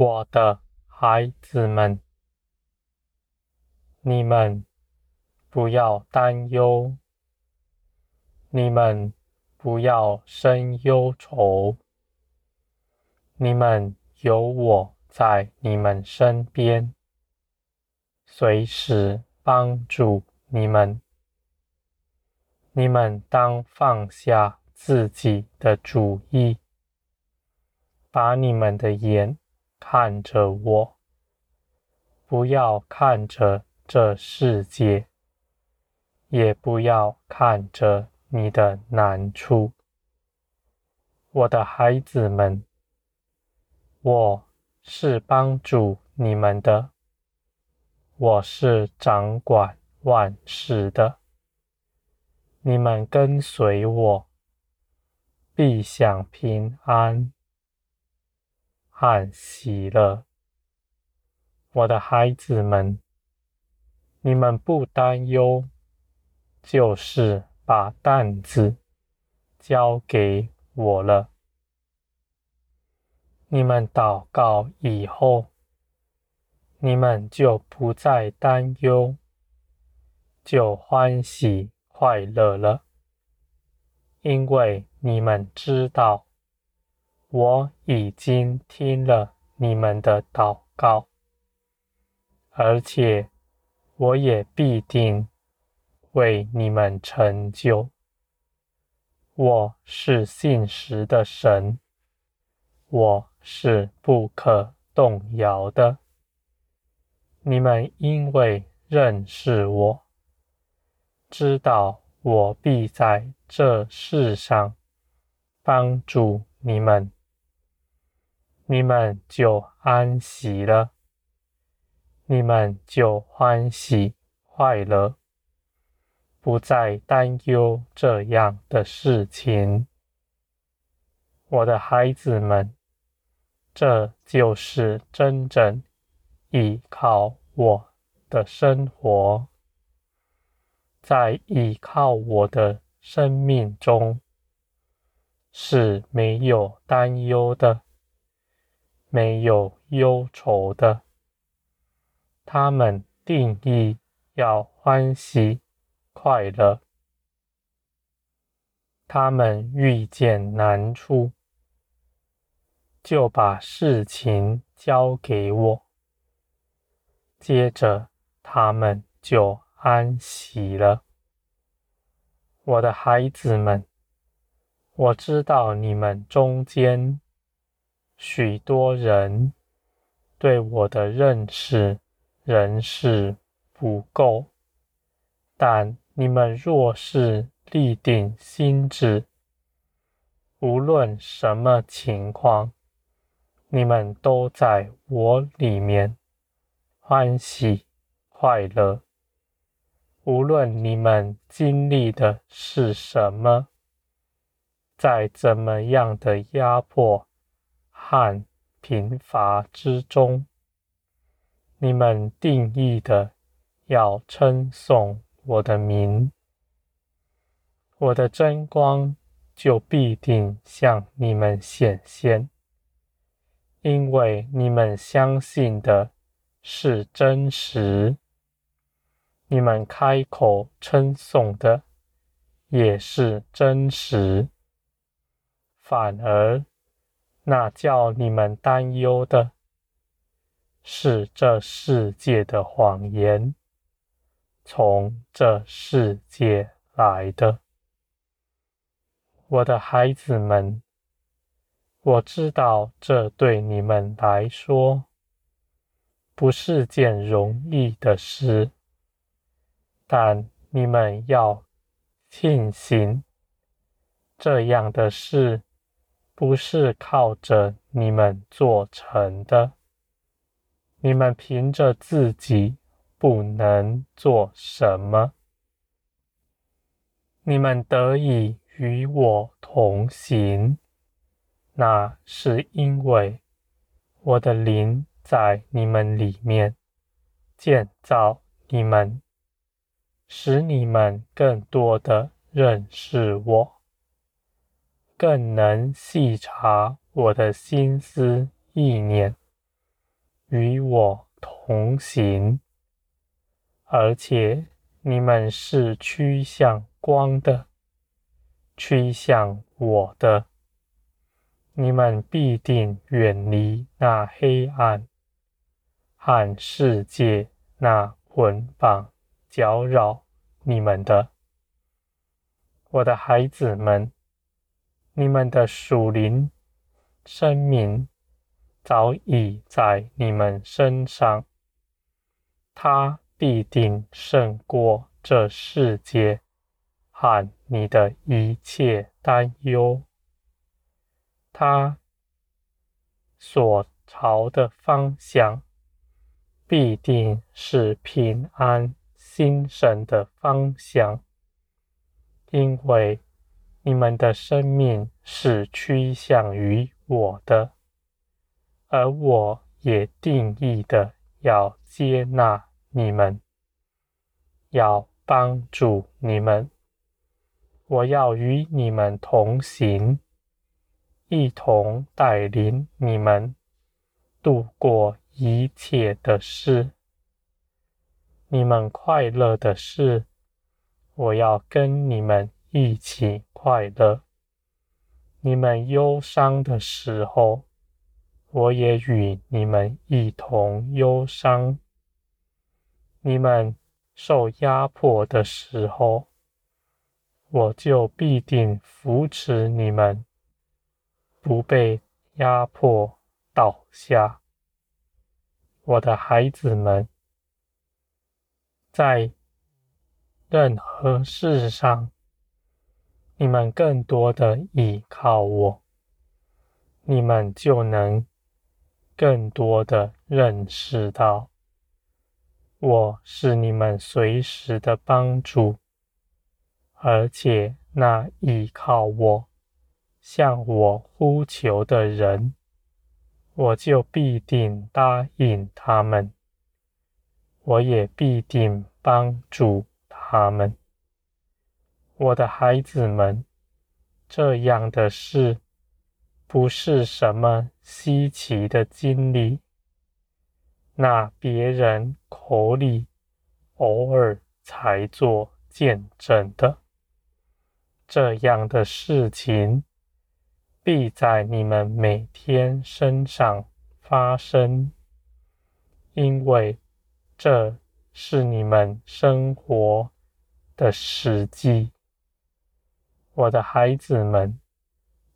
我的孩子们，你们不要担忧，你们不要生忧愁，你们有我在你们身边，随时帮助你们。你们当放下自己的主意，把你们的眼看着我，不要看着这世界，也不要看着你的难处。我的孩子们，我是帮助你们的，我是掌管万事的。你们跟随我，必享平安和喜乐。我的孩子们，你们不担忧，就是把担子交给我了。你们祷告以后，你们就不再担忧，就欢喜。快乐了，因为你们知道，我已经听了你们的祷告，而且我也必定为你们成就。我是信实的神，我是不可动摇的。你们因为认识我。知道我必在这世上帮助你们，你们就安息了，你们就欢喜快乐，不再担忧这样的事情。我的孩子们，这就是真正依靠我的生活。在依靠我的生命中，是没有担忧的，没有忧愁的。他们定义要欢喜快乐。他们遇见难处，就把事情交给我，接着他们就安息了，我的孩子们，我知道你们中间许多人对我的认识仍是不够，但你们若是立定心志，无论什么情况，你们都在我里面欢喜快乐。无论你们经历的是什么，在怎么样的压迫和贫乏之中，你们定义的要称颂我的名，我的真光就必定向你们显现，因为你们相信的是真实。你们开口称颂的也是真实，反而那叫你们担忧的是这世界的谎言，从这世界来的。我的孩子们，我知道这对你们来说不是件容易的事。但你们要庆幸，这样的事不是靠着你们做成的。你们凭着自己不能做什么，你们得以与我同行，那是因为我的灵在你们里面建造你们。使你们更多的认识我，更能细察我的心思意念，与我同行，而且你们是趋向光的，趋向我的，你们必定远离那黑暗和世界那捆绑搅扰你们的。我的孩子们，你们的属灵生命早已在你们身上，它必定胜过这世界和你的一切担忧。它所朝的方向必定是平安心神的方向。因为你们的生命是趋向于我的，而我也定义的要接纳你们，要帮助你们，我要与你们同行，一同带领你们度过一切的事。你们快乐的事。我要跟你们一起快乐，你们忧伤的时候，我也与你们一同忧伤；你们受压迫的时候，我就必定扶持你们，不被压迫倒下。我的孩子们，在任何事上，你们更多的依靠我，你们就能更多的认识到，我是你们随时的帮助，而且那依靠我、向我呼求的人，我就必定答应他们，我也必定帮助。他们，我的孩子们，这样的事不是什么稀奇的经历，那别人口里偶尔才做见证的，这样的事情必在你们每天身上发生，因为这是你们生活的实际，我的孩子们，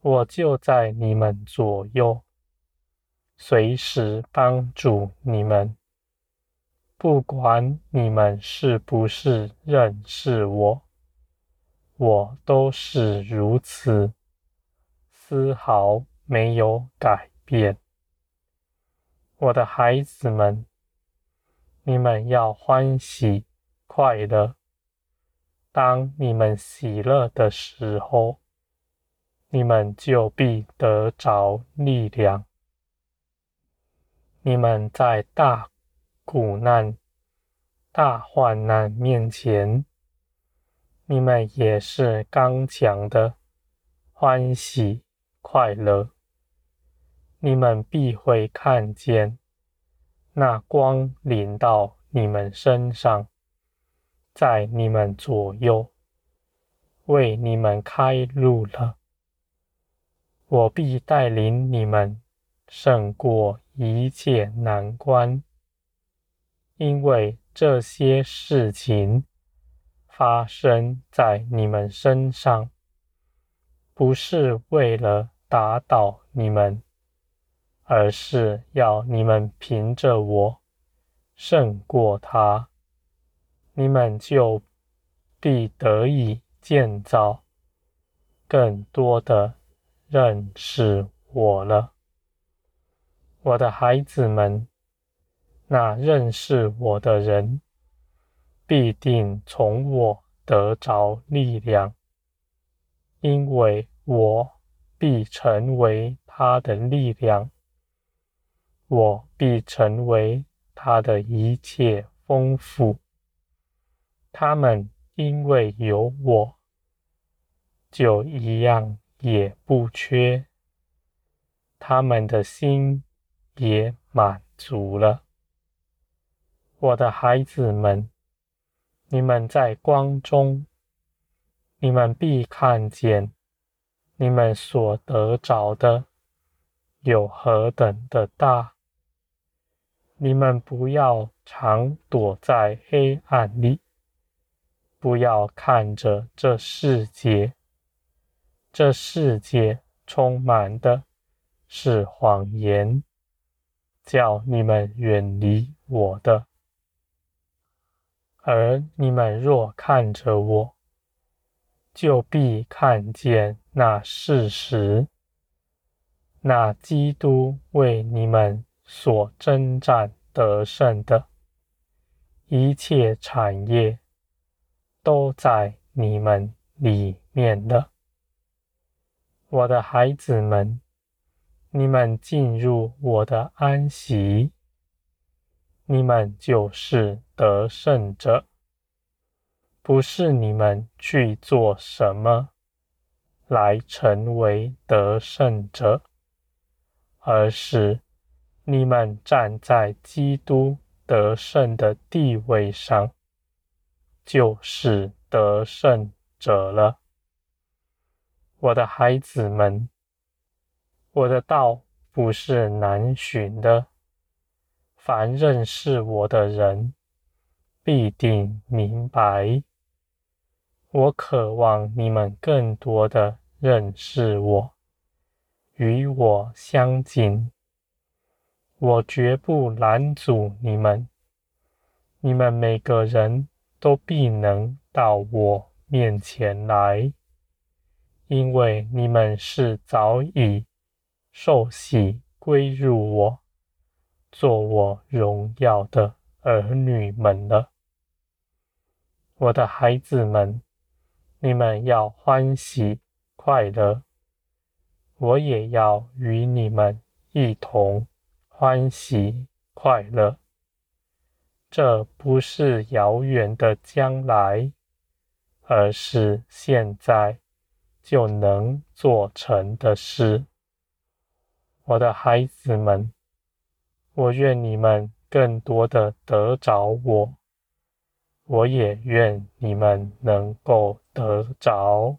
我就在你们左右，随时帮助你们。不管你们是不是认识我，我都是如此，丝毫没有改变。我的孩子们，你们要欢喜快乐。当你们喜乐的时候，你们就必得着力量。你们在大苦难、大患难面前，你们也是刚强的，欢喜快乐。你们必会看见那光临到你们身上。在你们左右，为你们开路了。我必带领你们胜过一切难关，因为这些事情发生在你们身上，不是为了打倒你们，而是要你们凭着我胜过他。你们就必得以建造更多的认识我了，我的孩子们。那认识我的人，必定从我得着力量，因为我必成为他的力量，我必成为他的一切丰富。他们因为有我，就一样也不缺，他们的心也满足了。我的孩子们，你们在光中，你们必看见你们所得着的有何等的大。你们不要常躲在黑暗里，不要看着这世界，这世界充满的是谎言，叫你们远离我的。而你们若看着我，就必看见那事实，那基督为你们。所征战得胜的一切产业，都在你们里面了。我的孩子们，你们进入我的安息，你们就是得胜者。不是你们去做什么来成为得胜者，而是。你们站在基督得胜的地位上，就是得胜者了。我的孩子们，我的道不是难寻的，凡认识我的人，必定明白。我渴望你们更多的认识我，与我相近。我绝不拦阻你们，你们每个人都必能到我面前来，因为你们是早已受洗归入我，做我荣耀的儿女们了。我的孩子们，你们要欢喜快乐，我也要与你们一同。欢喜快乐，这不是遥远的将来，而是现在就能做成的事。我的孩子们，我愿你们更多的得着我，我也愿你们能够得着。